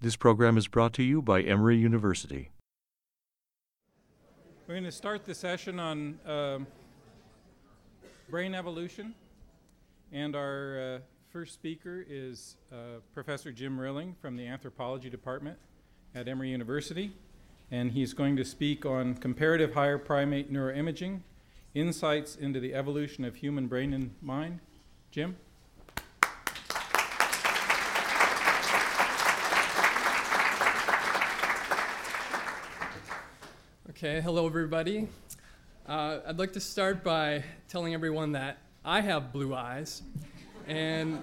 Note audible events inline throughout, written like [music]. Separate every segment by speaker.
Speaker 1: This program is brought to you by Emory University.
Speaker 2: We're going to start the session on um brain evolution. And our uh, first speaker is uh, Professor Jim Rilling from the Anthropology Department at Emory University. And he's going to speak on comparative higher primate neuroimaging, insights into the evolution of human brain and mind. Jim?
Speaker 3: Okay, hello everybody. Uh, I'd like to start by telling everyone that I have blue eyes, and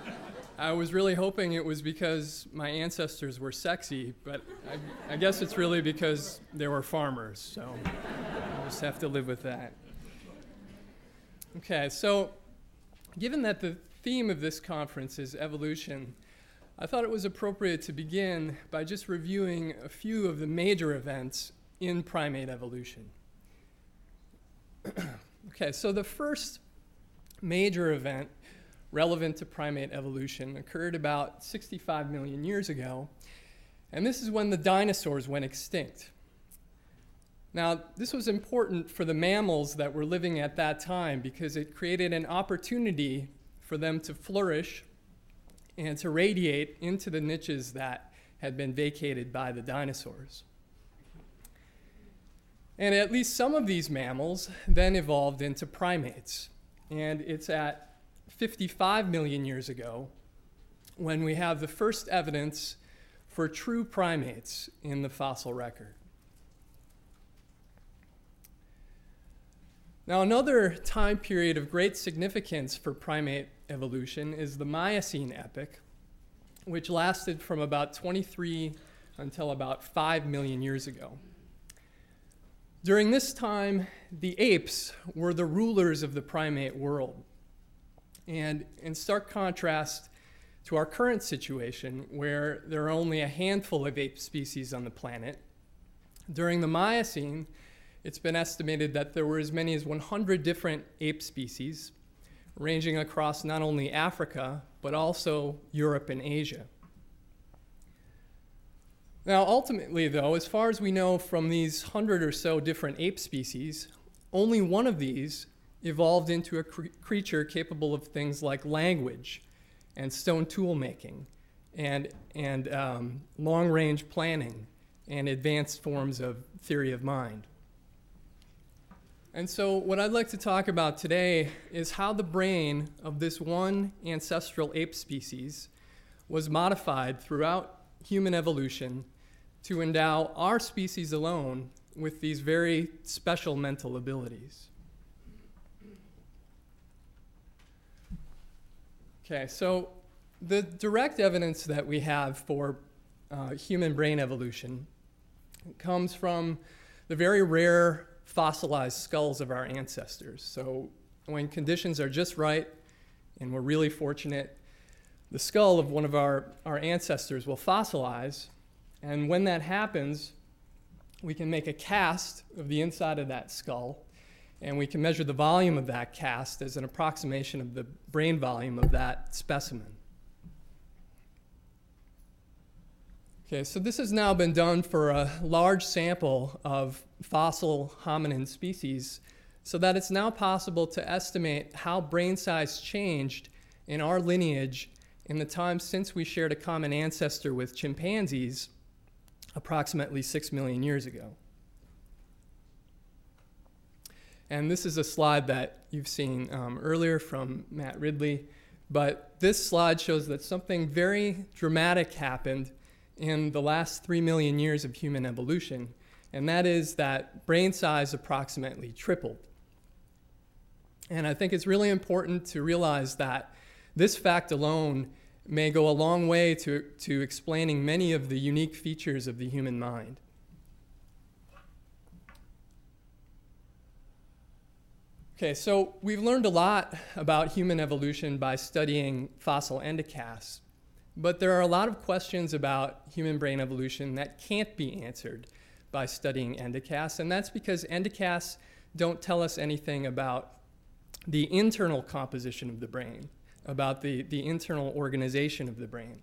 Speaker 3: I was really hoping it was because my ancestors were sexy, but I, I guess it's really because they were farmers, so I just have to live with that. Okay, so given that the theme of this conference is evolution, I thought it was appropriate to begin by just reviewing a few of the major events in primate evolution. [clears throat] okay, so the first major event relevant to primate evolution occurred about 65 million years ago, and this is when the dinosaurs went extinct. Now, this was important for the mammals that were living at that time because it created an opportunity for them to flourish and to radiate into the niches that had been vacated by the dinosaurs. And at least some of these mammals then evolved into primates. And it's at 55 million years ago when we have the first evidence for true primates in the fossil record. Now, another time period of great significance for primate evolution is the Miocene epoch, which lasted from about 23 until about 5 million years ago. During this time, the apes were the rulers of the primate world. And in stark contrast to our current situation, where there are only a handful of ape species on the planet, during the Miocene, it's been estimated that there were as many as 100 different ape species, ranging across not only Africa, but also Europe and Asia. Now, ultimately, though, as far as we know from these hundred or so different ape species, only one of these evolved into a cre- creature capable of things like language and stone tool making and, and um, long range planning and advanced forms of theory of mind. And so, what I'd like to talk about today is how the brain of this one ancestral ape species was modified throughout human evolution to endow our species alone with these very special mental abilities. Okay, so the direct evidence that we have for uh, human brain evolution comes from the very rare fossilized skulls of our ancestors. So, when conditions are just right and we're really fortunate, the skull of one of our, our ancestors will fossilize and when that happens, we can make a cast of the inside of that skull, and we can measure the volume of that cast as an approximation of the brain volume of that specimen. Okay, so this has now been done for a large sample of fossil hominin species so that it's now possible to estimate how brain size changed in our lineage in the time since we shared a common ancestor with chimpanzees approximately 6 million years ago. And this is a slide that you've seen um, earlier from Matt Ridley, but this slide shows that something very dramatic happened in the last 3 million years of human evolution, and that is that brain size approximately tripled. And I think it's really important to realize that this fact alone may go a long way to, to explaining many of the unique features of the human mind. Okay, so we've learned a lot about human evolution by studying fossil endocasts, but there are a lot of questions about human brain evolution that can't be answered by studying endocasts, and that's because endocasts don't tell us anything about the internal composition of the brain about the, the internal organization of the brain.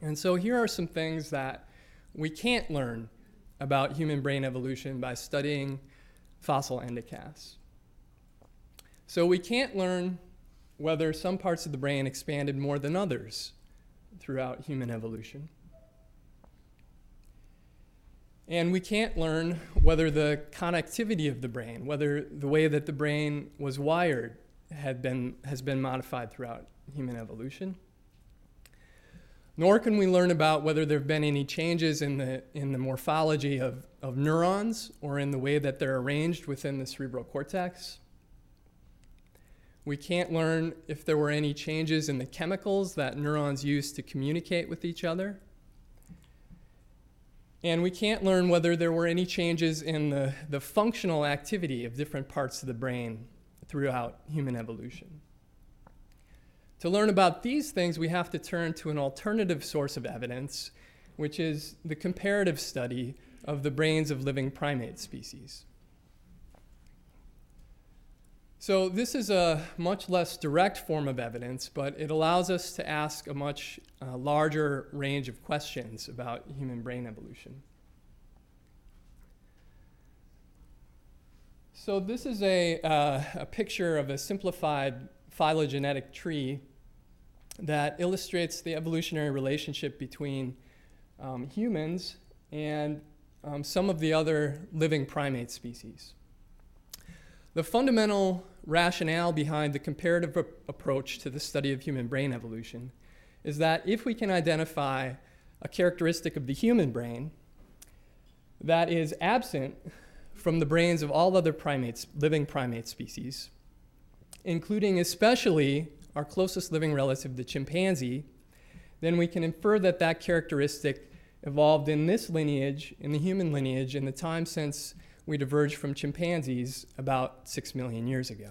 Speaker 3: And so here are some things that we can't learn about human brain evolution by studying fossil endocasts. So we can't learn whether some parts of the brain expanded more than others throughout human evolution. And we can't learn whether the connectivity of the brain, whether the way that the brain was wired, had been, has been modified throughout human evolution. Nor can we learn about whether there have been any changes in the, in the morphology of, of neurons or in the way that they're arranged within the cerebral cortex. We can't learn if there were any changes in the chemicals that neurons use to communicate with each other. And we can't learn whether there were any changes in the, the functional activity of different parts of the brain throughout human evolution. To learn about these things, we have to turn to an alternative source of evidence, which is the comparative study of the brains of living primate species. So, this is a much less direct form of evidence, but it allows us to ask a much uh, larger range of questions about human brain evolution. So, this is a, uh, a picture of a simplified phylogenetic tree that illustrates the evolutionary relationship between um, humans and um, some of the other living primate species. The fundamental rationale behind the comparative ap- approach to the study of human brain evolution is that if we can identify a characteristic of the human brain that is absent from the brains of all other primates, living primate species, including especially our closest living relative, the chimpanzee, then we can infer that that characteristic evolved in this lineage, in the human lineage, in the time since we diverged from chimpanzees about six million years ago.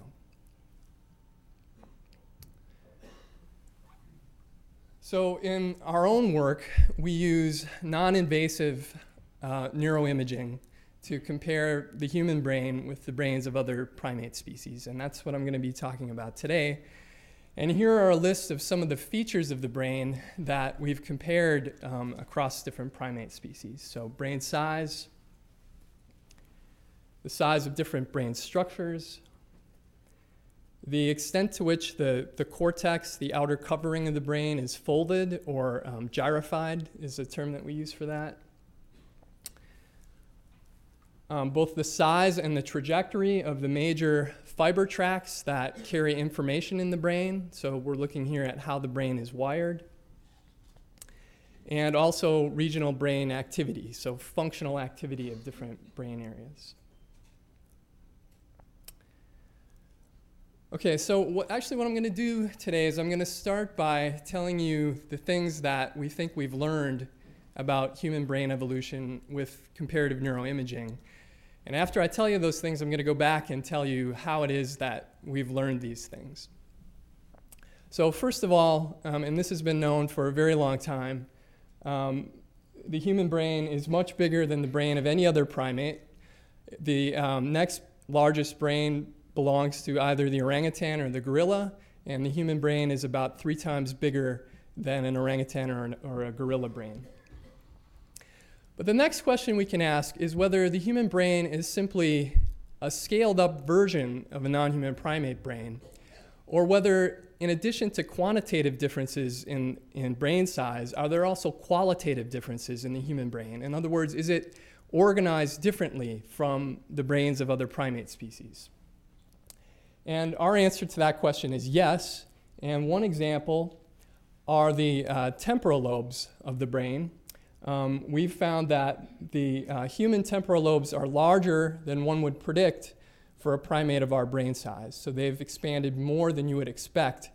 Speaker 3: So, in our own work, we use non invasive uh, neuroimaging to compare the human brain with the brains of other primate species, and that's what I'm going to be talking about today. And here are a list of some of the features of the brain that we've compared um, across different primate species. So, brain size, the size of different brain structures, the extent to which the, the cortex, the outer covering of the brain, is folded or um, gyrified, is a term that we use for that. Um, both the size and the trajectory of the major fiber tracts that carry information in the brain. So we're looking here at how the brain is wired. And also regional brain activity, so functional activity of different brain areas. Okay, so what, actually, what I'm going to do today is I'm going to start by telling you the things that we think we've learned about human brain evolution with comparative neuroimaging. And after I tell you those things, I'm going to go back and tell you how it is that we've learned these things. So, first of all, um, and this has been known for a very long time, um, the human brain is much bigger than the brain of any other primate. The um, next largest brain belongs to either the orangutan or the gorilla, and the human brain is about three times bigger than an orangutan or, an, or a gorilla brain. But the next question we can ask is whether the human brain is simply a scaled up version of a non human primate brain, or whether, in addition to quantitative differences in, in brain size, are there also qualitative differences in the human brain? In other words, is it organized differently from the brains of other primate species? And our answer to that question is yes. And one example are the uh, temporal lobes of the brain um, we've found that the uh, human temporal lobes are larger than one would predict for a primate of our brain size. So they've expanded more than you would expect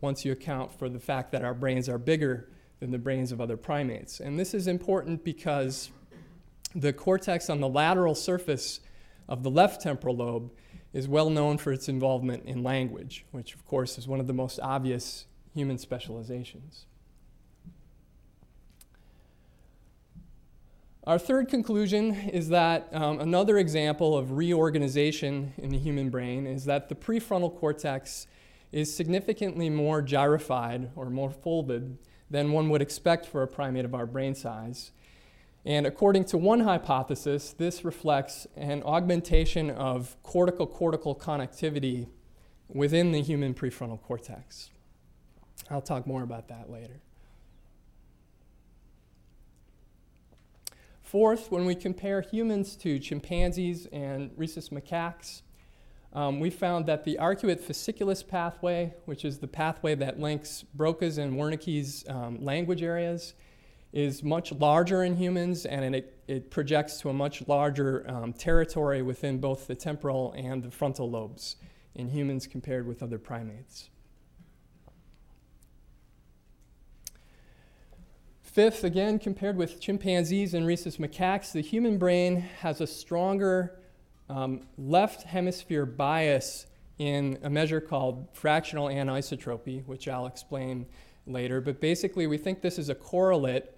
Speaker 3: once you account for the fact that our brains are bigger than the brains of other primates. And this is important because the cortex on the lateral surface of the left temporal lobe is well known for its involvement in language, which, of course, is one of the most obvious human specializations. Our third conclusion is that um, another example of reorganization in the human brain is that the prefrontal cortex is significantly more gyrified or more folded than one would expect for a primate of our brain size. And according to one hypothesis, this reflects an augmentation of cortical cortical connectivity within the human prefrontal cortex. I'll talk more about that later. Fourth, when we compare humans to chimpanzees and rhesus macaques, um, we found that the arcuate fasciculus pathway, which is the pathway that links Broca's and Wernicke's um, language areas, is much larger in humans and it, it projects to a much larger um, territory within both the temporal and the frontal lobes in humans compared with other primates. Fifth, again, compared with chimpanzees and rhesus macaques, the human brain has a stronger um, left hemisphere bias in a measure called fractional anisotropy, which I'll explain later. But basically, we think this is a correlate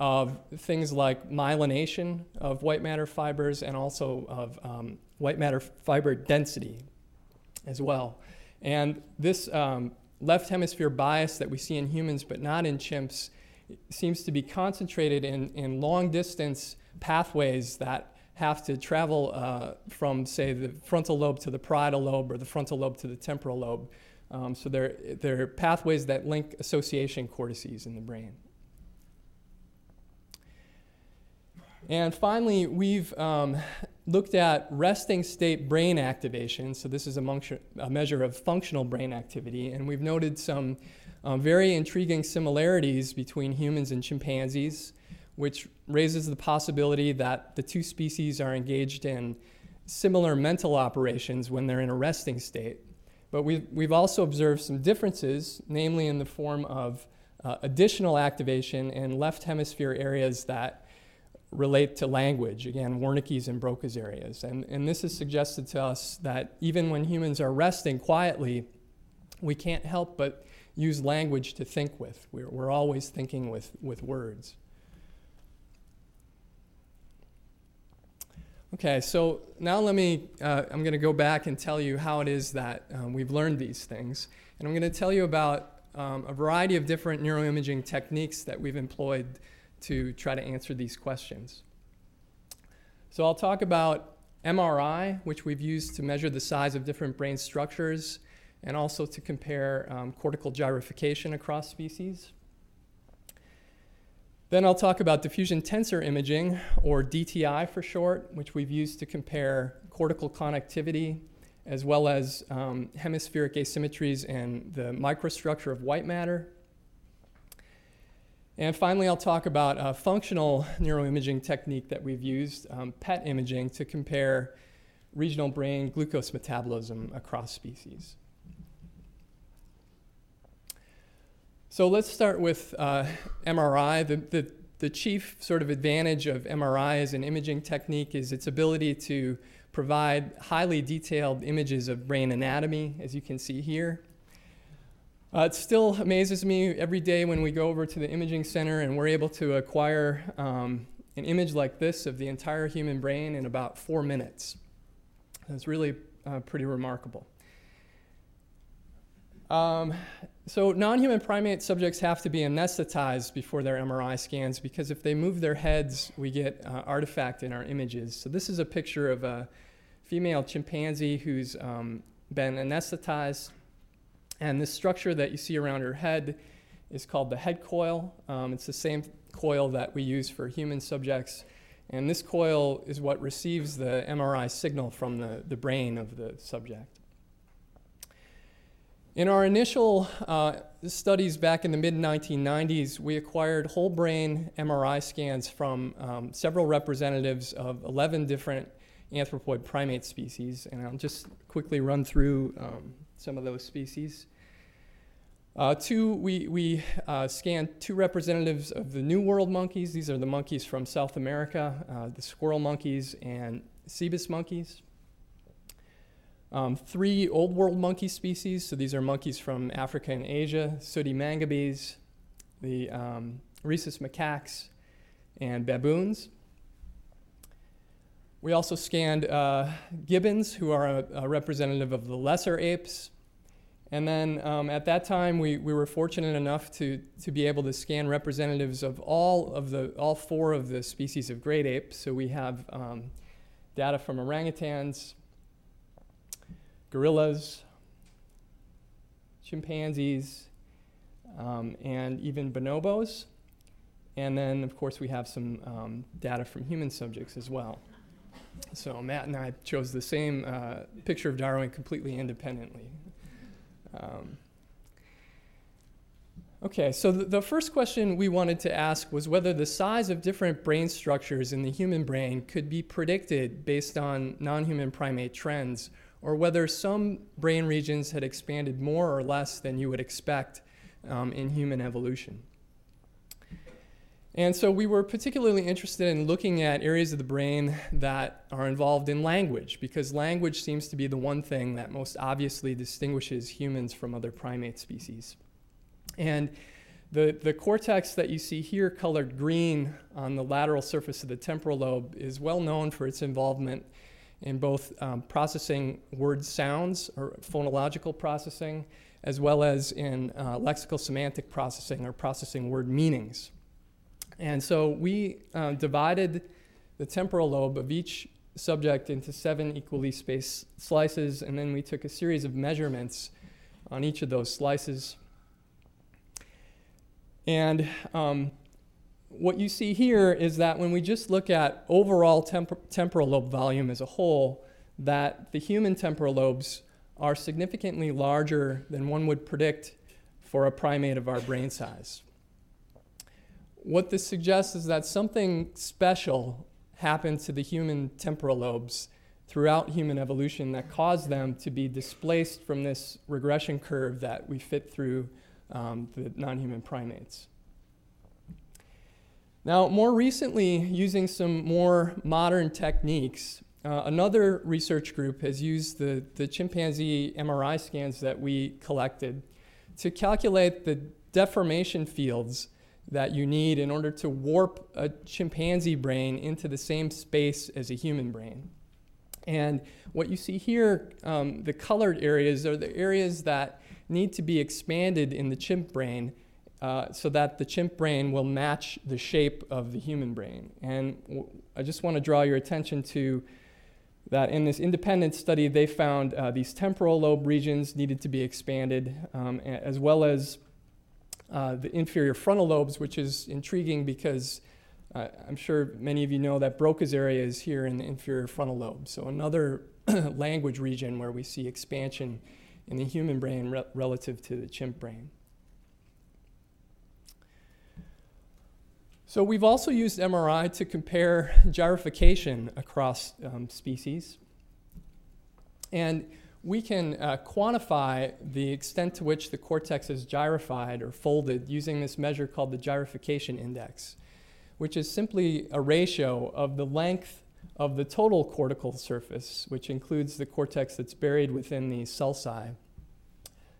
Speaker 3: of things like myelination of white matter fibers and also of um, white matter fiber density as well. And this um, left hemisphere bias that we see in humans but not in chimps seems to be concentrated in, in long distance pathways that have to travel uh, from, say, the frontal lobe to the parietal lobe or the frontal lobe to the temporal lobe. Um, so they're, they're pathways that link association cortices in the brain. And finally, we've um, looked at resting state brain activation. So, this is a, a, measure of functional brain activity. And we've noted some um, very intriguing similarities between humans and chimpanzees, which raises the possibility that the two species are engaged in similar mental operations when they're in a resting state. But we've, we've also observed some differences, namely in the form of uh, additional activation in left hemisphere areas that relate to language, again, Wernicke's and Broca's areas. And, and this has suggested to us that even when humans are resting quietly, we can't help but use language to think with. We're, we're always thinking with, with words. Okay, so now let me, uh, I'm going to go back and tell you how it is that um, we've learned these things. And I'm going to tell you about um, a variety of different neuroimaging techniques that we've employed to try to answer these questions. So I'll talk about MRI, which we've used to measure the size of different brain structures and also to compare um, cortical gyrification across species. Then I'll talk about diffusion tensor imaging, or DTI for short, which we've used to compare cortical connectivity as well as um, hemispheric asymmetries and the microstructure of white matter. And finally, I'll talk about a functional neuroimaging technique that we've used, um, PET imaging, to compare regional brain glucose metabolism across species. So let's start with uh, MRI. The, the, the chief sort of advantage of MRI as an imaging technique is its ability to provide highly detailed images of brain anatomy, as you can see here. Uh, it still amazes me every day when we go over to the imaging center and we're able to acquire um, an image like this of the entire human brain in about four minutes. It's really uh, pretty remarkable. Um, so, non human primate subjects have to be anesthetized before their MRI scans because if they move their heads, we get uh, artifact in our images. So, this is a picture of a female chimpanzee who's um, been anesthetized and this structure that you see around her head is called the head coil. Um, it's the same coil that we use for human subjects. And this coil is what receives the MRI signal from the, the brain of the subject. In our initial uh, studies back in the mid 1990s, we acquired whole brain MRI scans from um, several representatives of 11 different anthropoid primate species. And I'll just quickly run through um, some of those species. Uh, two, we, we uh, scanned two representatives of the New World monkeys. These are the monkeys from South America, uh, the squirrel monkeys and cebus monkeys. Um, three Old World monkey species, so these are monkeys from Africa and Asia, sooty mangabeys, the um, rhesus macaques, and baboons. We also scanned uh, gibbons, who are a, a representative of the lesser apes, And then um, at that time, we, we were fortunate enough to, to be able to scan representatives of all of the all four of the species of great apes. So we have um, data from orangutans, gorillas, chimpanzees, um, and even bonobos. And then, of course, we have some um, data from human subjects as well. So Matt and I chose the same uh, picture of Darwin completely independently. Um, okay, so th- the first question we wanted to ask was whether the size of different brain structures in the human brain could be predicted based on non human primate trends, or whether some brain regions had expanded more or less than you would expect um, in human evolution. And so we were particularly interested in looking at areas of the brain that are involved in language, because language seems to be the one thing that most obviously distinguishes humans from other primate species. And the, the cortex that you see here, colored green on the lateral surface of the temporal lobe, is well known for its involvement in both um, processing word sounds or phonological processing, as well as in uh, lexical semantic processing or processing word meanings. And so we uh, divided the temporal lobe of each subject into seven equally spaced slices, and then we took a series of measurements on each of those slices. And um, what you see here is that when we just look at overall temp- temporal lobe volume as a whole, that the human temporal lobes are significantly larger than one would predict for a primate of our brain size what this suggests is that something special happened to the human temporal lobes throughout human evolution that caused them to be displaced from this regression curve that we fit through um, the non human primates. Now, more recently, using some more modern techniques, uh, another research group has used the, the chimpanzee MRI scans that we collected to calculate the deformation fields that you need in order to warp a chimpanzee brain into the same space as a human brain. And what you see here, um, the colored areas, are the areas that need to be expanded in the chimp brain uh, so that the chimp brain will match the shape of the human brain. And w- I just want to draw your attention to that in this independent study, they found uh, these temporal lobe regions needed to be expanded, um, as well as uh, the inferior frontal lobes, which is intriguing because uh, I'm sure many of you know that Broca's area is here in the inferior frontal lobe. So, another [coughs] language region where we see expansion in the human brain re- relative to the chimp brain. So, we've also used MRI to compare gyrification across um, species. And we can uh, quantify the extent to which the cortex is gyrified or folded using this measure called the gyrification index, which is simply a ratio of the length of the total cortical surface, which includes the cortex that's buried within the sulci,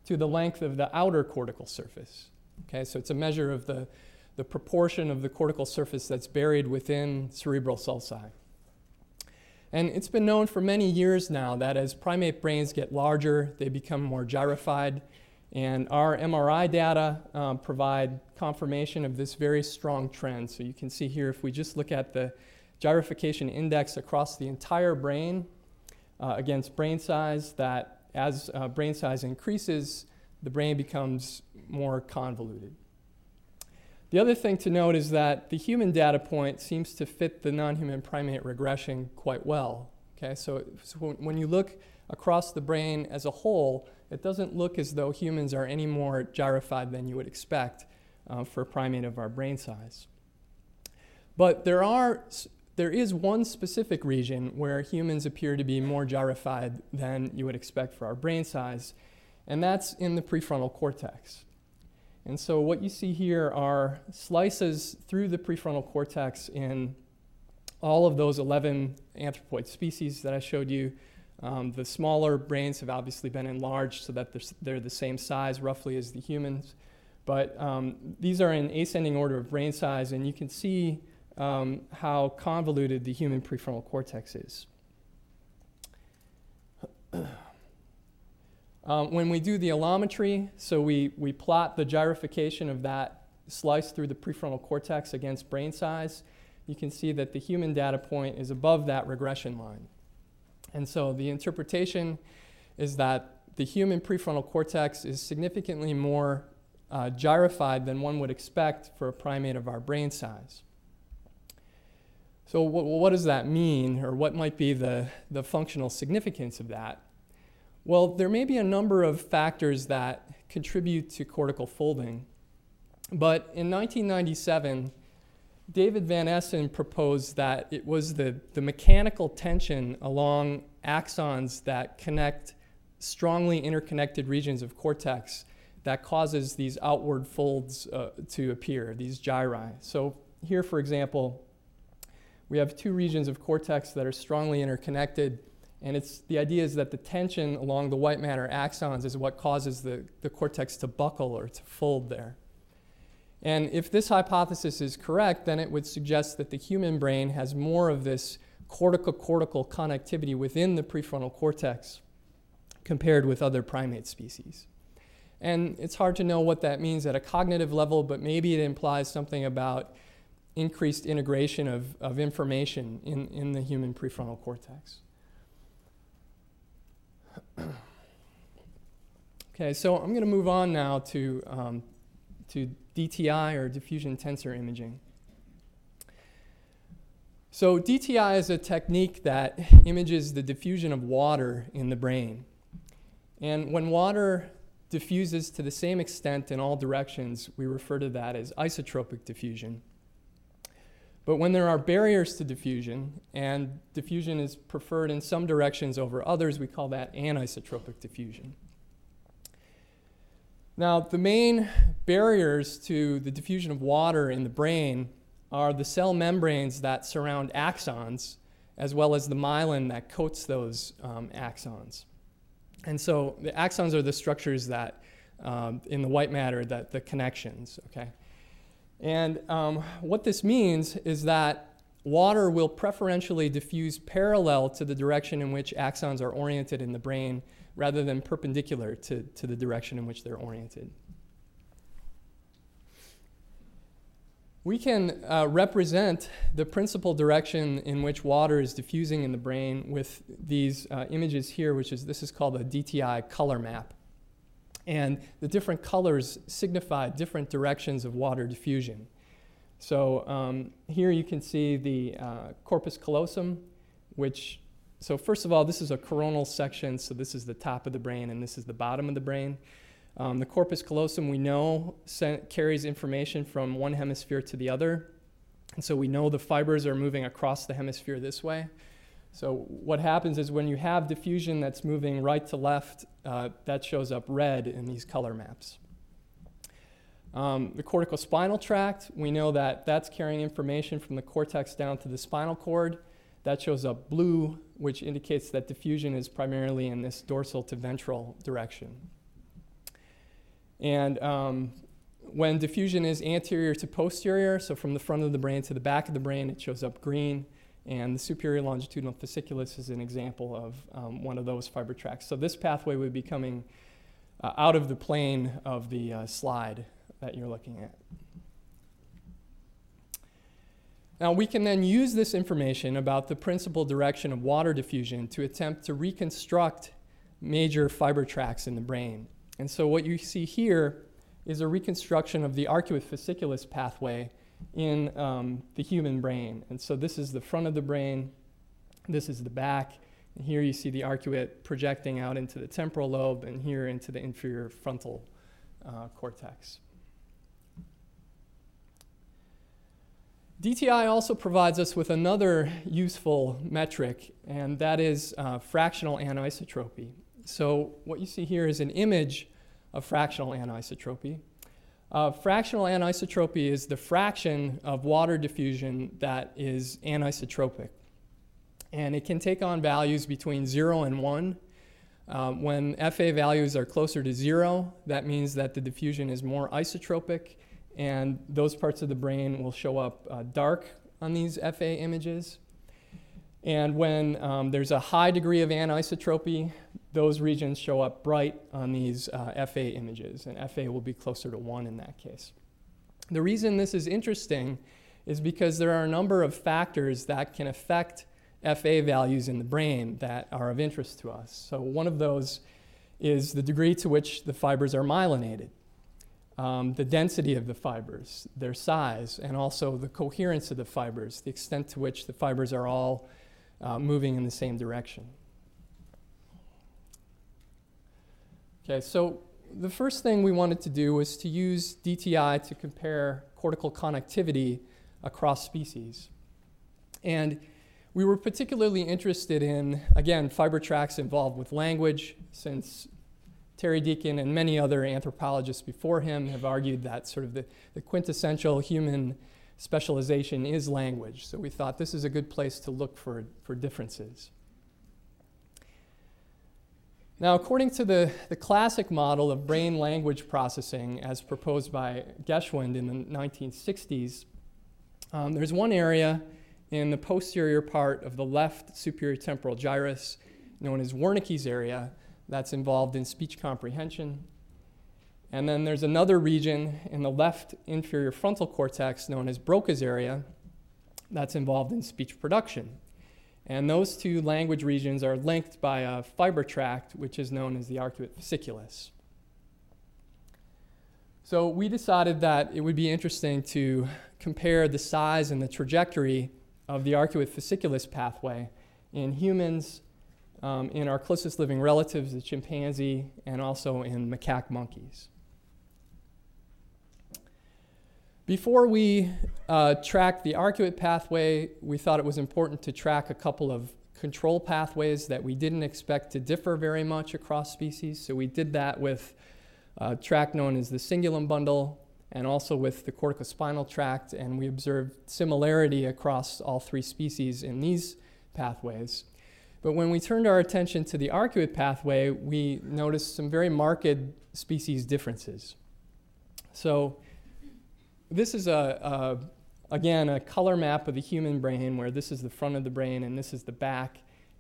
Speaker 3: to the length of the outer cortical surface. Okay, so it's a measure of the, the proportion of the cortical surface that's buried within cerebral sulci. And it's been known for many years now that as primate brains get larger, they become more gyrified. And our MRI data um, provide confirmation of this very strong trend. So you can see here, if we just look at the gyrification index across the entire brain uh, against brain size, that as uh, brain size increases, the brain becomes more convoluted. The other thing to note is that the human data point seems to fit the non human primate regression quite well. Okay, so, so, when you look across the brain as a whole, it doesn't look as though humans are any more gyrified than you would expect uh, for a primate of our brain size. But there, are, there is one specific region where humans appear to be more gyrified than you would expect for our brain size, and that's in the prefrontal cortex. And so what you see here are slices through the prefrontal cortex in all of those 11 anthropoid species that I showed you. Um, the smaller brains have obviously been enlarged so that they're, they're the same size roughly as the humans. But um, these are in ascending order of brain size, and you can see um, how convoluted the human prefrontal cortex is. Um, when we do the allometry, so we, we plot the gyrification of that slice through the prefrontal cortex against brain size, you can see that the human data point is above that regression line. And so the interpretation is that the human prefrontal cortex is significantly more uh, gyrified than one would expect for a primate of our brain size. So, what, what does that mean, or what might be the, the functional significance of that? Well, there may be a number of factors that contribute to cortical folding, but in 1997, David Van Essen proposed that it was the, the mechanical tension along axons that connect strongly interconnected regions of cortex that causes these outward folds uh, to appear, these gyri. So, here, for example, we have two regions of cortex that are strongly interconnected, and it's, the idea is that the tension along the white matter axons is what causes the, the cortex to buckle or to fold there. And if this hypothesis is correct, then it would suggest that the human brain has more of this cortical-cortical connectivity within the prefrontal cortex compared with other primate species. And it's hard to know what that means at a cognitive level, but maybe it implies something about increased integration of, of information in, in the human prefrontal cortex. [clears throat] okay, so I'm going to move on now to, um, to DTI or diffusion tensor imaging. So, DTI is a technique that [laughs] images the diffusion of water in the brain. And when water diffuses to the same extent in all directions, we refer to that as isotropic diffusion. But when there are barriers to diffusion, and diffusion is preferred in some directions over others, we call that anisotropic diffusion. Now, the main barriers to the diffusion of water in the brain are the cell membranes that surround axons, as well as the myelin that coats those um, axons. And so the axons are the structures that, um, in the white matter, that the connections, okay? And um, what this means is that water will preferentially diffuse parallel to the direction in which axons are oriented in the brain rather than perpendicular to, to the direction in which they're oriented. We can uh, represent the principal direction in which water is diffusing in the brain with these uh, images here, which is this is called a DTI color map. And the different colors signify different directions of water diffusion. So um, here you can see the uh, corpus callosum, which, so first of all, this is a coronal section, so this is the top of the brain and this is the bottom of the brain. Um, the corpus callosum, we know, sent, carries information from one hemisphere to the other. And so we know the fibers are moving across the hemisphere this way. So what happens is when you have diffusion that's moving right to left, uh, that shows up red in these color maps. Um, the corticospinal tract, we know that that's carrying information from the cortex down to the spinal cord. That shows up blue, which indicates that diffusion is primarily in this dorsal to ventral direction. And um, when diffusion is anterior to posterior, so from the front of the brain to the back of the brain, it shows up green. And the superior longitudinal fasciculus is an example of um, one of those fiber tracts. So this pathway would be coming uh, out of the plane of the uh, slide that you're looking at. Now, we can then use this information about the principal direction of water diffusion to attempt to reconstruct major fiber tracts in the brain. And so, what you see here is a reconstruction of the arcuate fasciculus pathway in um, the human brain. And so this is the front of the brain, this is the back, and here you see the arcuate projecting out into the temporal lobe and here into the inferior frontal uh, cortex. DTI also provides us with another useful metric, and that is uh, fractional anisotropy. So, what you see here is an image of fractional anisotropy. Uh, fractional anisotropy is the fraction of water diffusion that is anisotropic. And it can take on values between 0 and 1. Um, when FA values are closer to 0, that means that the diffusion is more isotropic, and those parts of the brain will show up uh, dark on these FA images. And when um, there's a high degree of anisotropy, those regions show up bright on these uh, FA images, and FA will be closer to 1 in that case. The reason this is interesting is because there are a number of factors that can affect FA values in the brain that are of interest to us. So, one of those is the degree to which the fibers are myelinated, um, the density of the fibers, their size, and also the coherence of the fibers, the extent to which the fibers are all uh, moving in the same direction. Okay, so the first thing we wanted to do was to use DTI to compare cortical connectivity across species. And we were particularly interested in, again, fiber tracks involved with language, since Terry Deacon and many other anthropologists before him have argued that sort of the, the quintessential human specialization is language. So we thought this is a good place to look for, for differences. Now, according to the, the classic model of brain language processing as proposed by Geschwind in the 1960s, um, there's one area in the posterior part of the left superior temporal gyrus, known as Wernicke's area, that's involved in speech comprehension. And then there's another region in the left inferior frontal cortex, known as Broca's area, that's involved in speech production. And those two language regions are linked by a fiber tract, which is known as the arcuate fasciculus. So we decided that it would be interesting to compare the size and the trajectory of the arcuate fasciculus pathway in humans, um, in our closest living relatives, the chimpanzee, and also in macaque monkeys. Before we uh, tracked the arcuate pathway, we thought it was important to track a couple of control pathways that we didn't expect to differ very much across species. So we did that with a track known as the cingulum bundle and also with the corticospinal tract, and we observed similarity across all three species in these pathways. But when we turned our attention to the arcuate pathway, we noticed some very marked species differences. So this is a, a, again a color map of the human brain where this is the front of the brain and this is the back,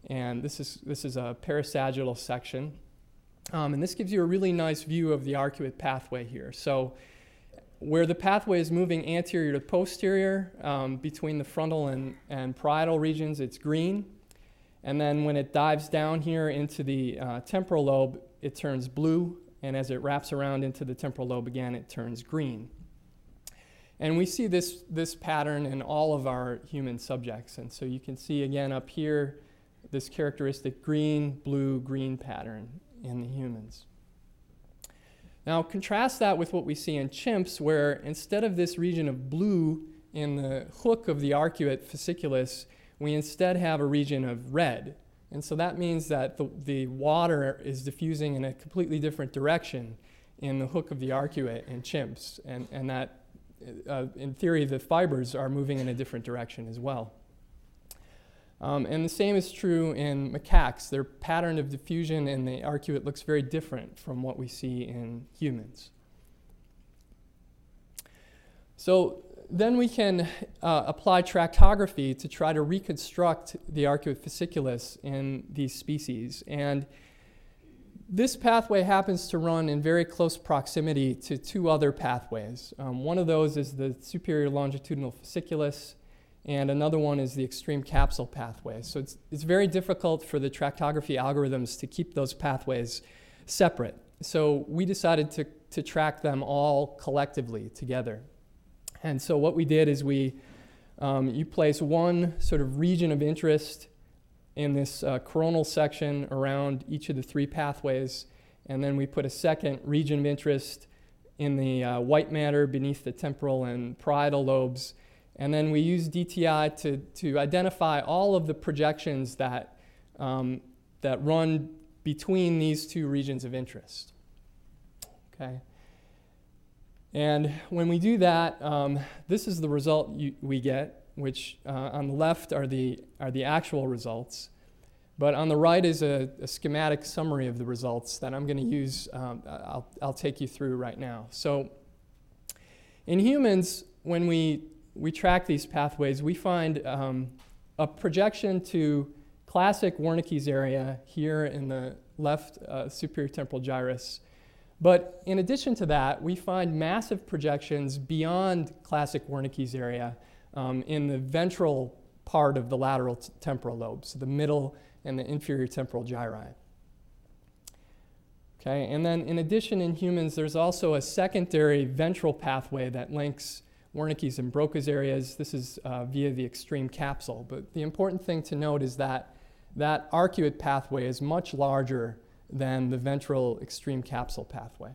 Speaker 3: and this is this is a parasagittal section, um, and this gives you a really nice view of the arcuate pathway here. So where the pathway is moving anterior to posterior um, between the frontal and, and parietal regions, it's green. And then when it dives down here into the uh, temporal lobe, it turns blue. And as it wraps around into the temporal lobe again, it turns green. And we see this, this pattern in all of our human subjects. And so you can see again up here this characteristic green, blue, green pattern in the humans. Now, contrast that with what we see in chimps, where instead of this region of blue in the hook of the arcuate fasciculus, we instead have a region of red. And so that means that the, the water is diffusing in a completely different direction in the hook of the arcuate in chimps, and, and that, uh, in theory, the fibers are moving in a different direction as well. Um, and the same is true in macaques. Their pattern of diffusion in the arcuate looks very different from what we see in humans. So then we can uh, apply tractography to try to reconstruct the arcuate fasciculus in these species. And this pathway happens to run in very close proximity to two other pathways. Um, one of those is the superior longitudinal fasciculus, and another one is the extreme capsule pathway. So it's, it's very difficult for the tractography algorithms to keep those pathways separate. So we decided to, to track them all collectively together. And so what we did is we, um, you place one sort of region of interest in this uh, coronal section around each of the three pathways, and then we put a second region of interest in the uh, white matter beneath the temporal and parietal lobes, and then we use DTI to, to identify all of the projections that, um, that run between these two regions of interest. Okay. And when we do that, um, this is the result you, we get, which uh, on the left are the, are the actual results. But on the right is a, a schematic summary of the results that I'm going to use, um, I'll, I'll take you through right now. So in humans, when we we track these pathways, we find um, a projection to classic Wernicke's area here in the left uh, superior temporal gyrus. But in addition to that, we find massive projections beyond classic Wernicke's area um, in the ventral part of the lateral t- temporal lobes, so the middle and the inferior temporal gyri. Okay, and then in addition, in humans, there's also a secondary ventral pathway that links Wernicke's and Broca's areas. This is uh, via the extreme capsule. But the important thing to note is that that arcuate pathway is much larger than the ventral extreme capsule pathway.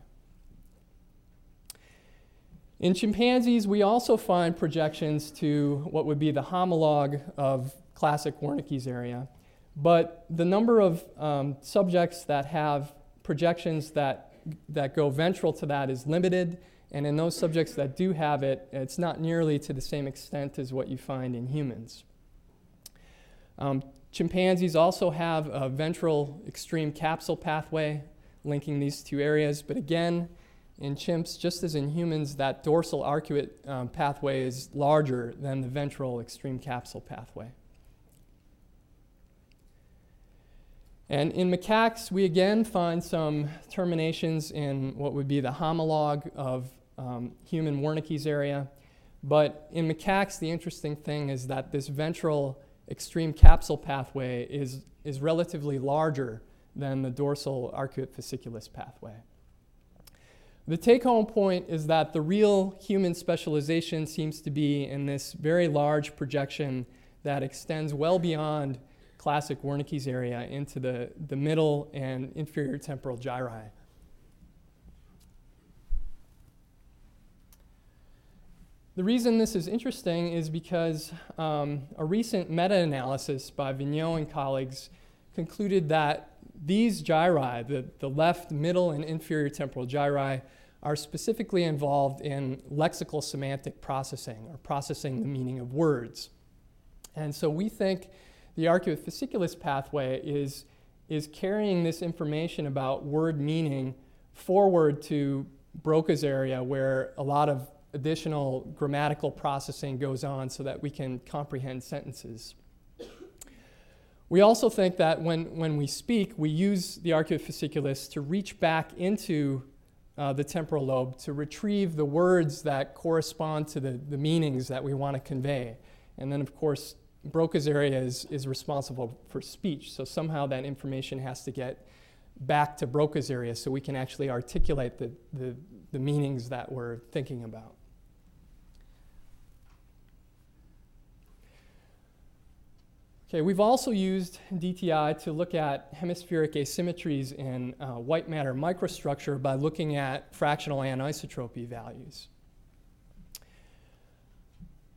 Speaker 3: In chimpanzees, we also find projections to what would be the homologue of classic Wernicke's area. But the number of um, subjects that have projections that, that go ventral to that is limited, and in those subjects that do have it, it's not nearly to the same extent as what you find in humans. Um, chimpanzees also have a ventral extreme capsule pathway linking these two areas, but again, in chimps, just as in humans, that dorsal arcuate um, pathway is larger than the ventral extreme capsule pathway. And in macaques, we again find some terminations in what would be the homologue of um, human Wernicke's area. But in macaques, the interesting thing is that this ventral extreme capsule pathway is, is relatively larger than the dorsal arcuate fasciculus pathway. The take home point is that the real human specialization seems to be in this very large projection that extends well beyond classic Wernicke's area into the, the middle and inferior temporal gyri. The reason this is interesting is because um, a recent meta analysis by Vigneau and colleagues concluded that these gyri, the, the left, middle, and inferior temporal gyri, are specifically involved in lexical semantic processing or processing the meaning of words. And so we think the arcuate fasciculus pathway is, is carrying this information about word meaning forward to Broca's area, where a lot of additional grammatical processing goes on so that we can comprehend sentences. We also think that when, when we speak, we use the arcuate fasciculus to reach back into uh, the temporal lobe to retrieve the words that correspond to the, the meanings that we want to convey. And then, of course, Broca's area is, is responsible for speech, so somehow that information has to get back to Broca's area so we can actually articulate the, the, the meanings that we're thinking about. Okay, we've also used DTI to look at hemispheric asymmetries in uh, white matter microstructure by looking at fractional anisotropy values.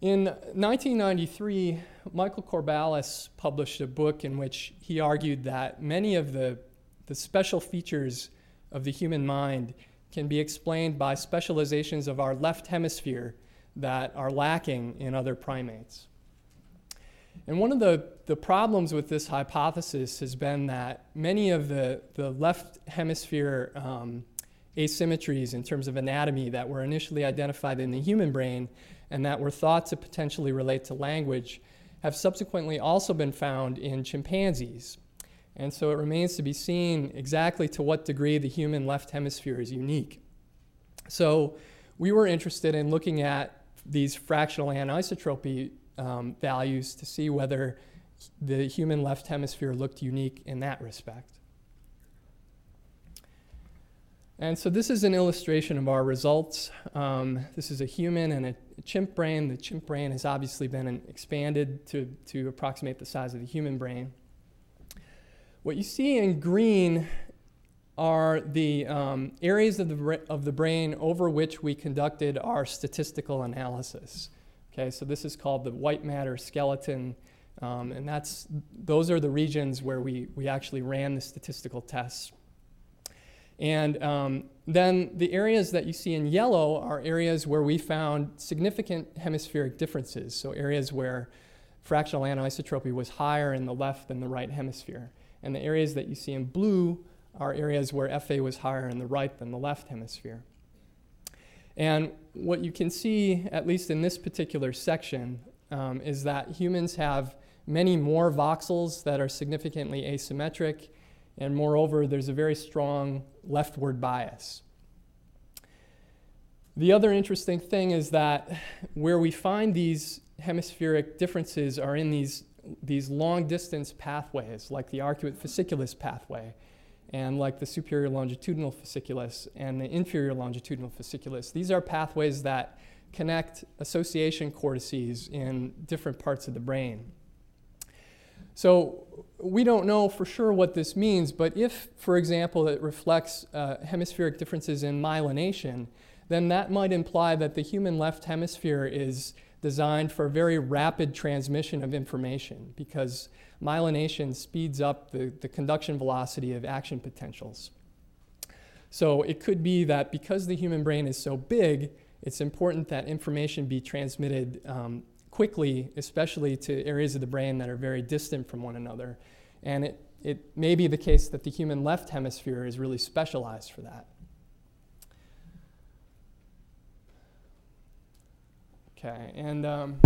Speaker 3: In 1993, Michael Corballis published a book in which he argued that many of the, the special features of the human mind can be explained by specializations of our left hemisphere that are lacking in other primates. And one of the, the problems with this hypothesis has been that many of the, the left hemisphere um, asymmetries in terms of anatomy that were initially identified in the human brain and that were thought to potentially relate to language have subsequently also been found in chimpanzees. And so it remains to be seen exactly to what degree the human left hemisphere is unique. So we were interested in looking at these fractional anisotropy um, values to see whether the human left hemisphere looked unique in that respect. And so this is an illustration of our results. Um, this is a human and a chimp brain. The chimp brain has obviously been expanded to, to approximate the size of the human brain. What you see in green are the um, areas of the, of the brain over which we conducted our statistical analysis. Okay, so this is called the white matter skeleton, um, and that's, those are the regions where we, we actually ran the statistical tests. And um, then the areas that you see in yellow are areas where we found significant hemispheric differences. So areas where fractional anisotropy was higher in the left than the right hemisphere. And the areas that you see in blue are areas where FA was higher in the right than the left hemisphere. And what you can see, at least in this particular section, um, is that humans have many more voxels that are significantly asymmetric, and moreover, there's a very strong leftward bias. The other interesting thing is that where we find these hemispheric differences are in these, these long distance pathways, like the arcuate fasciculus pathway, and like the superior longitudinal fasciculus and the inferior longitudinal fasciculus. These are pathways that connect association cortices in different parts of the brain. So we don't know for sure what this means, but if, for example, it reflects uh, hemispheric differences in myelination, then that might imply that the human left hemisphere is designed for very rapid transmission of information because myelination speeds up the, the conduction velocity of action potentials. So it could be that because the human brain is so big, it's important that information be transmitted um, quickly, especially to areas of the brain that are very distant from one another. And it, it may be the case that the human left hemisphere is really specialized for that. Okay, and um,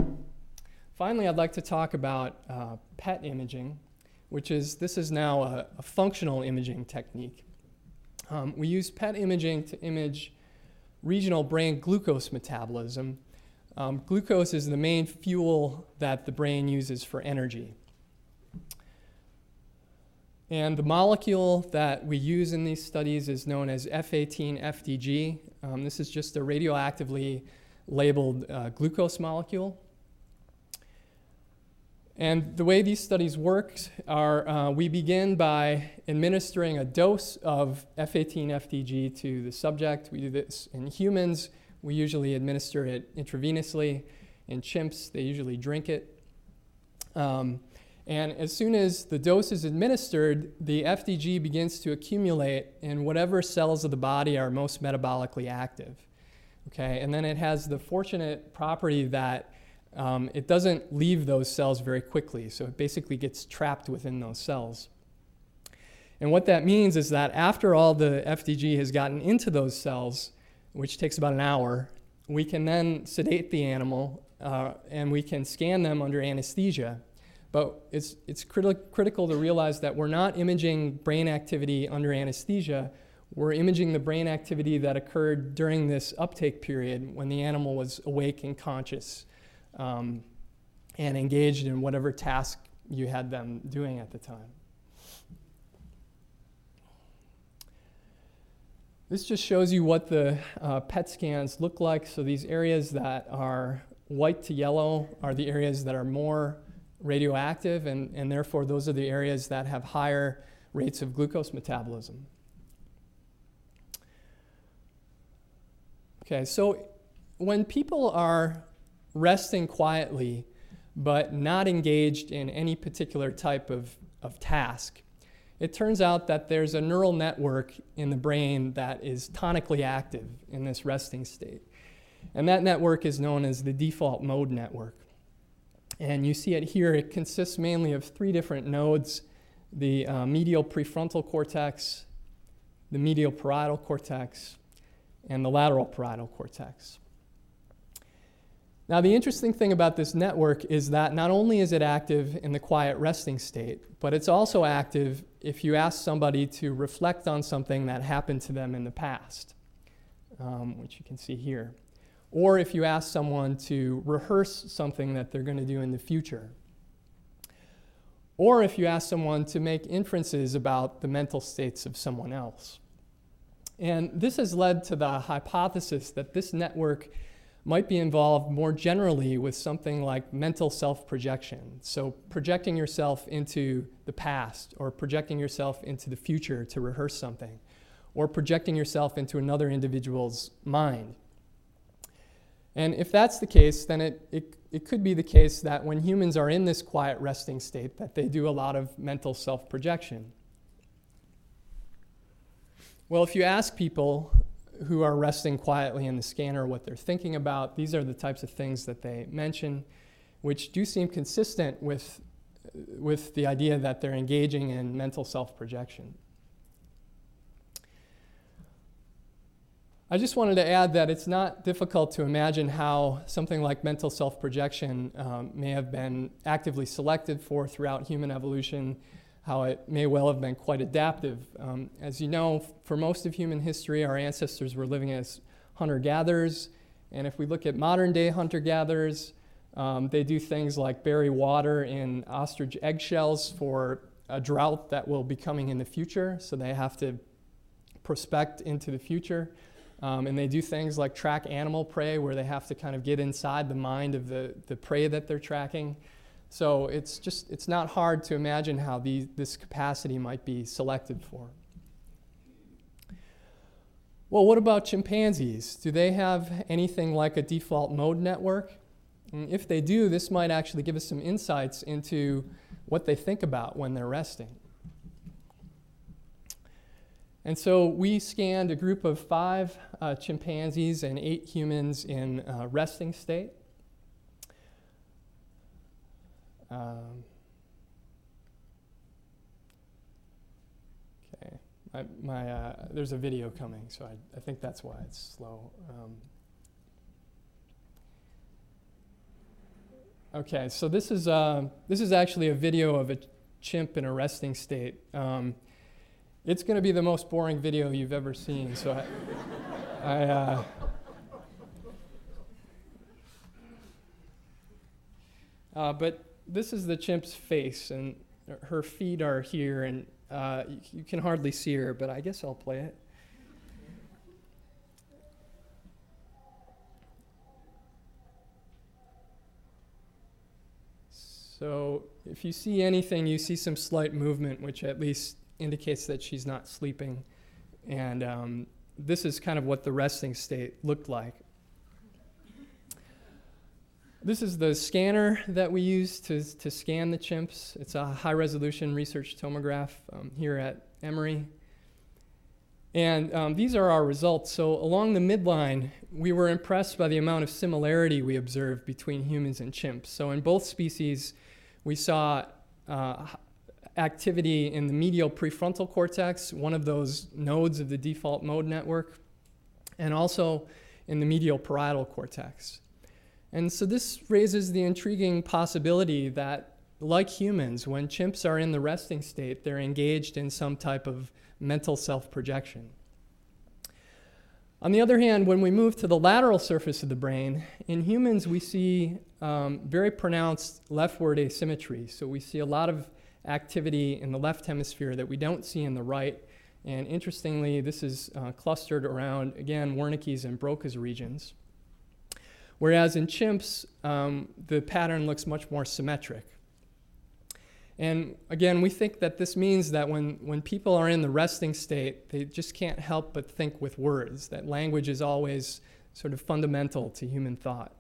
Speaker 3: finally, I'd like to talk about uh, PET imaging, which is this is now a, a functional imaging technique. Um, we use PET imaging to image regional brain glucose metabolism. Um, glucose is the main fuel that the brain uses for energy. And the molecule that we use in these studies is known as F18FDG. Um, this is just a radioactively labeled uh, glucose molecule. And the way these studies work are uh, we begin by administering a dose of F18FDG to the subject. We do this in humans. We usually administer it intravenously. In chimps, they usually drink it. Um, and as soon as the dose is administered, the FDG begins to accumulate in whatever cells of the body are most metabolically active. Okay, and then it has the fortunate property that um, it doesn't leave those cells very quickly, so it basically gets trapped within those cells. And what that means is that after all the FDG has gotten into those cells, which takes about an hour, we can then sedate the animal uh, and we can scan them under anesthesia. But it's, it's criti- critical to realize that we're not imaging brain activity under anesthesia, we're imaging the brain activity that occurred during this uptake period when the animal was awake and conscious um, and engaged in whatever task you had them doing at the time. This just shows you what the uh, PET scans look like. So these areas that are white to yellow are the areas that are more radioactive, and, and therefore those are the areas that have higher rates of glucose metabolism. Okay, so when people are resting quietly but not engaged in any particular type of, of task, it turns out that there's a neural network in the brain that is tonically active in this resting state. And that network is known as the default mode network. And you see it here, it consists mainly of three different nodes the uh, medial prefrontal cortex, the medial parietal cortex, and the lateral parietal cortex. Now, the interesting thing about this network is that not only is it active in the quiet resting state, but it's also active if you ask somebody to reflect on something that happened to them in the past, um, which you can see here. Or if you ask someone to rehearse something that they're going to do in the future. Or if you ask someone to make inferences about the mental states of someone else. And this has led to the hypothesis that this network might be involved more generally with something like mental self projection. So, projecting yourself into the past, or projecting yourself into the future to rehearse something, or projecting yourself into another individual's mind. And if that's the case, then it, it, it could be the case that when humans are in this quiet resting state, that they do a lot of mental self projection. Well, if you ask people who are resting quietly in the scanner what they're thinking about, these are the types of things that they mention, which do seem consistent with, with the idea that they're engaging in mental self projection. I just wanted to add that it's not difficult to imagine how something like mental self projection um, may have been actively selected for throughout human evolution, how it may well have been quite adaptive. Um, as you know, for most of human history, our ancestors were living as hunter gatherers. And if we look at modern day hunter gatherers, um, they do things like bury water in ostrich eggshells for a drought that will be coming in the future. So they have to prospect into the future. Um, and they do things like track animal prey, where they have to kind of get inside the mind of the, the prey that they're tracking. So it's just it's not hard to imagine how this capacity might be selected for. Well, what about chimpanzees? Do they have anything like a default mode network? And if they do, this might actually give us some insights into what they think about when they're resting. And so we scanned a group of five uh, chimpanzees and eight humans in uh, resting state. Um, okay, my, my uh, there's a video coming, so I, I think that's why it's slow. Um, okay, so this is uh, this is actually a video of a chimp in a resting state. Um, it's going to be the most boring video you've ever seen. So I, I uh, uh, but this is the chimp's face, and her feet are here, and uh, you, can hardly see her, but I guess I'll play it. So if you see anything, you see some slight movement, which at least indicates that she's not sleeping. And um, this is kind of what the resting state looked like. This is the scanner that we use to, to scan the chimps. It's a high resolution research tomograph um, here at Emory. And um, these are our results. So, along the midline, we were impressed by the amount of similarity we observed between humans and chimps. So, in both species, we saw uh, activity in the medial prefrontal cortex, one of those nodes of the default mode network, and also in the medial parietal cortex. And so this raises the intriguing possibility that, like humans, when chimps are in the resting state, they're engaged in some type of mental self projection. On the other hand, when we move to the lateral surface of the brain, in humans we see um, very pronounced leftward asymmetry. So we see a lot of activity in the left hemisphere that we don't see in the right. And interestingly, this is uh, clustered around, again, Wernicke's and Broca's regions. Whereas in chimps, um, the pattern looks much more symmetric. And again, we think that this means that when, when people are in the resting state, they just can't help but think with words, that language is always sort of fundamental to human thought.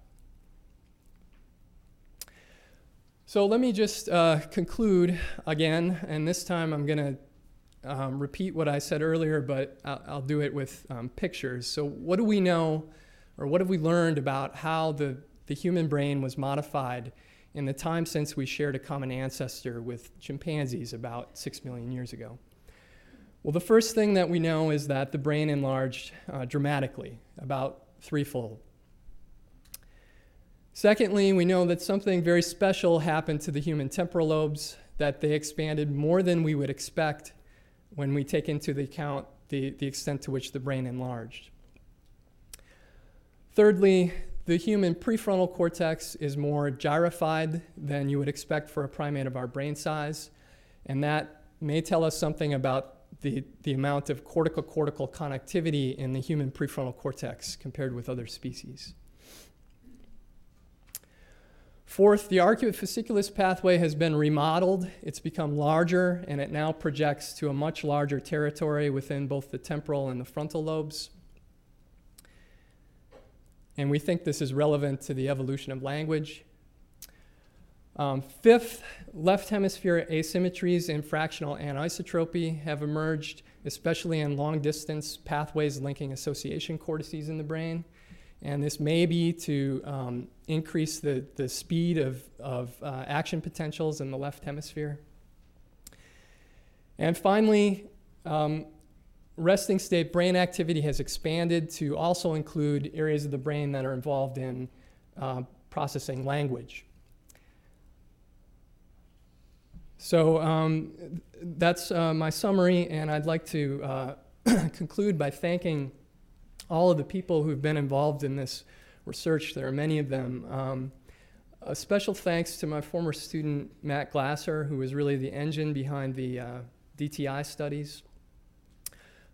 Speaker 3: So let me just uh, conclude again, and this time I'm going to um, repeat what I said earlier, but I'll, I'll do it with um, pictures. So, what do we know, or what have we learned about how the, the human brain was modified in the time since we shared a common ancestor with chimpanzees about six million years ago? Well, the first thing that we know is that the brain enlarged uh, dramatically, about threefold. Secondly, we know that something very special happened to the human temporal lobes, that they expanded more than we would expect when we take into the account the, the extent to which the brain enlarged. Thirdly, the human prefrontal cortex is more gyrified than you would expect for a primate of our brain size, and that may tell us something about the, the amount of cortical cortical connectivity in the human prefrontal cortex compared with other species. Fourth, the arcuate fasciculus pathway has been remodeled. It's become larger and it now projects to a much larger territory within both the temporal and the frontal lobes. And we think this is relevant to the evolution of language. Um, fifth, left hemisphere asymmetries in fractional anisotropy have emerged, especially in long distance pathways linking association cortices in the brain. And this may be to um, increase the, the speed of, of uh, action potentials in the left hemisphere. And finally, um, resting state brain activity has expanded to also include areas of the brain that are involved in uh, processing language. So um, that's uh, my summary, and I'd like to uh, [coughs] conclude by thanking all of the people who've been involved in this research. There are many of them. Um, a special thanks to my former student, Matt Glasser, who was really the engine behind the uh, DTI studies.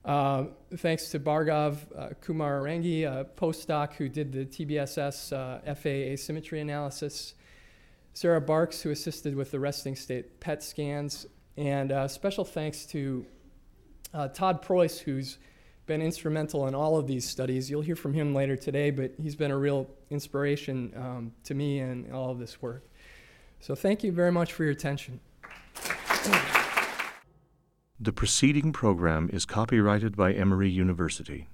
Speaker 3: Uh, thanks to Bhargav uh, Kumar Errangi, a postdoc who did the TBSS uh, FA asymmetry analysis. Sarah Barks, who assisted with the resting state PET scans. And uh, special thanks to uh, Todd Preuss, who's been instrumental in all of these studies. You'll hear from him later today, but he's been a real inspiration um, to me in all of this work. So thank you very much for your attention.
Speaker 1: The preceding program is copyrighted by Emory University.